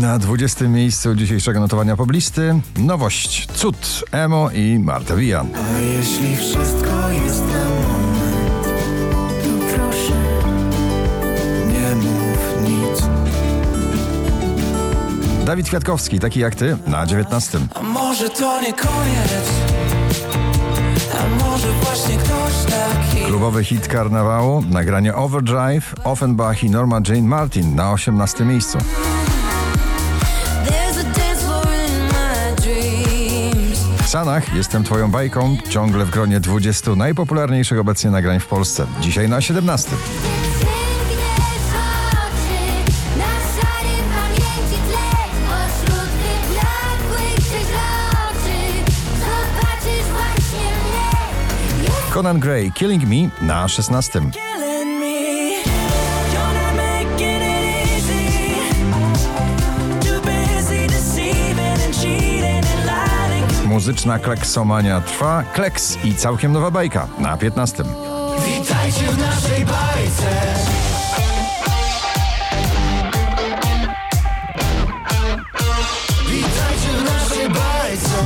Na 20. miejscu dzisiejszego notowania poblisty nowość Cud, Emo i Marta Wijan. A jeśli wszystko jest na moment, To proszę, nie mów nic. Dawid Kwiatkowski, taki jak ty, na 19. A może to nie koniec? A może właśnie ktoś taki? Klubowy hit karnawału, nagranie Overdrive, Offenbach i Norma Jane Martin na 18. miejscu. Sanach jestem twoją bajką, ciągle w gronie 20 najpopularniejszych obecnie nagrań w Polsce. Dzisiaj na 17. Piękne oczy, na szary pamięci tle, pośród wyblakłych przeźroczy, zobaczysz właśnie mnie. Jest Conan Gray, Killing Me na 16. Muzyczna kleksomania trwa, kleks i całkiem nowa bajka na 15. Witajcie w naszej bajce.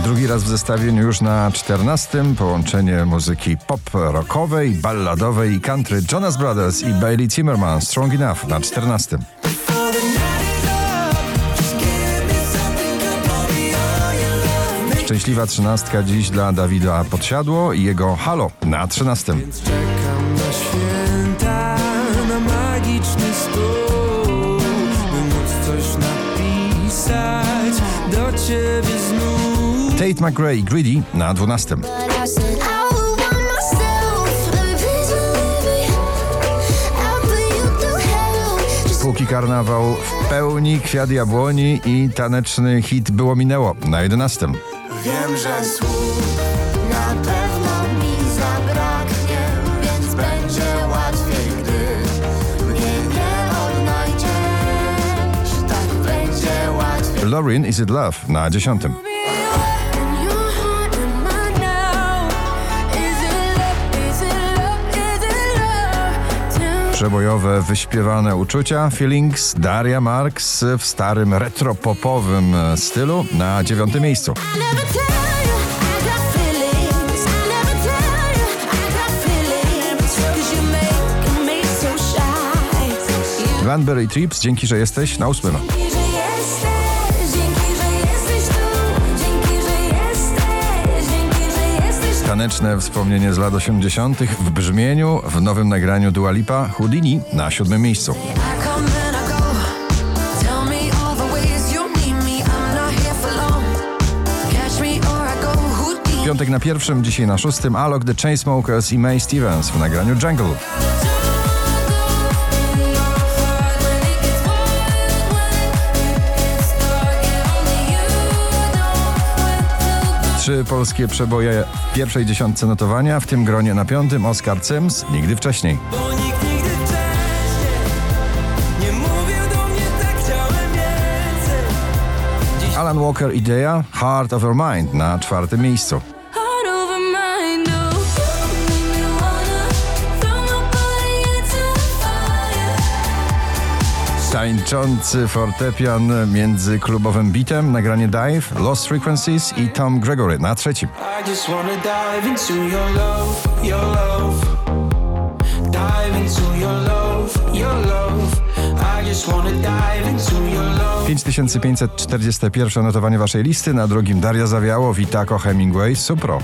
Drugi raz w zestawieniu już na 14. Połączenie muzyki pop-rockowej, balladowej i country Jonas Brothers i Bailey Zimmerman Strong Enough na 14. Szczęśliwa trzynastka dziś dla Dawida Podsiadło i jego Halo na 13. Czekam na święta, na magiczny stół, by móc coś napisać do ciebie znów. Tate McRae Greedy na 12. what I said. I would want myself. Let me please believe me. I'll put you through hell. Just Póki karnawał w pełni, kwiat jabłoni i taneczny hit było minęło na 11. Wiem, że słów Na pewno mi zabraknie, więc będzie łatwiej, gdy mnie nie odnajdziesz. Tak będzie łatwiej. Lauren Is It Love na 10. Przebojowe, wyśpiewane uczucia Feelings Daria Marks w starym retropopowym e, stylu na dziewiątym miejscu. Glanberry Trips, dzięki, że jesteś na ósmym. Taneczne wspomnienie z lat 80. w brzmieniu w nowym nagraniu Dua Lipa Houdini na siódmym miejscu. Piątek na pierwszym, dzisiaj na szóstym Alok The Chainsmokers i May Stevens w nagraniu Jungle. Trzy polskie przeboje w pierwszej dziesiątce notowania, w tym gronie na piątym Oscar Sims, nigdy wcześniej. Tak Alan Walker Idea, Heart of Your Mind na czwartym miejscu. Tańczący fortepian między klubowym bitem, nagranie Dive, Lost Frequencies i Tom Gregory na trzecim. Your love. 5541 notowanie waszej listy, na drugim Daria Zawiało, Witako Hemingway, Supro.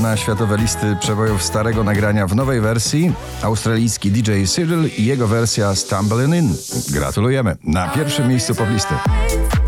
Na światowe listy przebojów starego nagrania w nowej wersji. Australijski DJ Cyril i jego wersja Stumbling In. Gratulujemy. Na pierwszym miejscu poblisty. Lights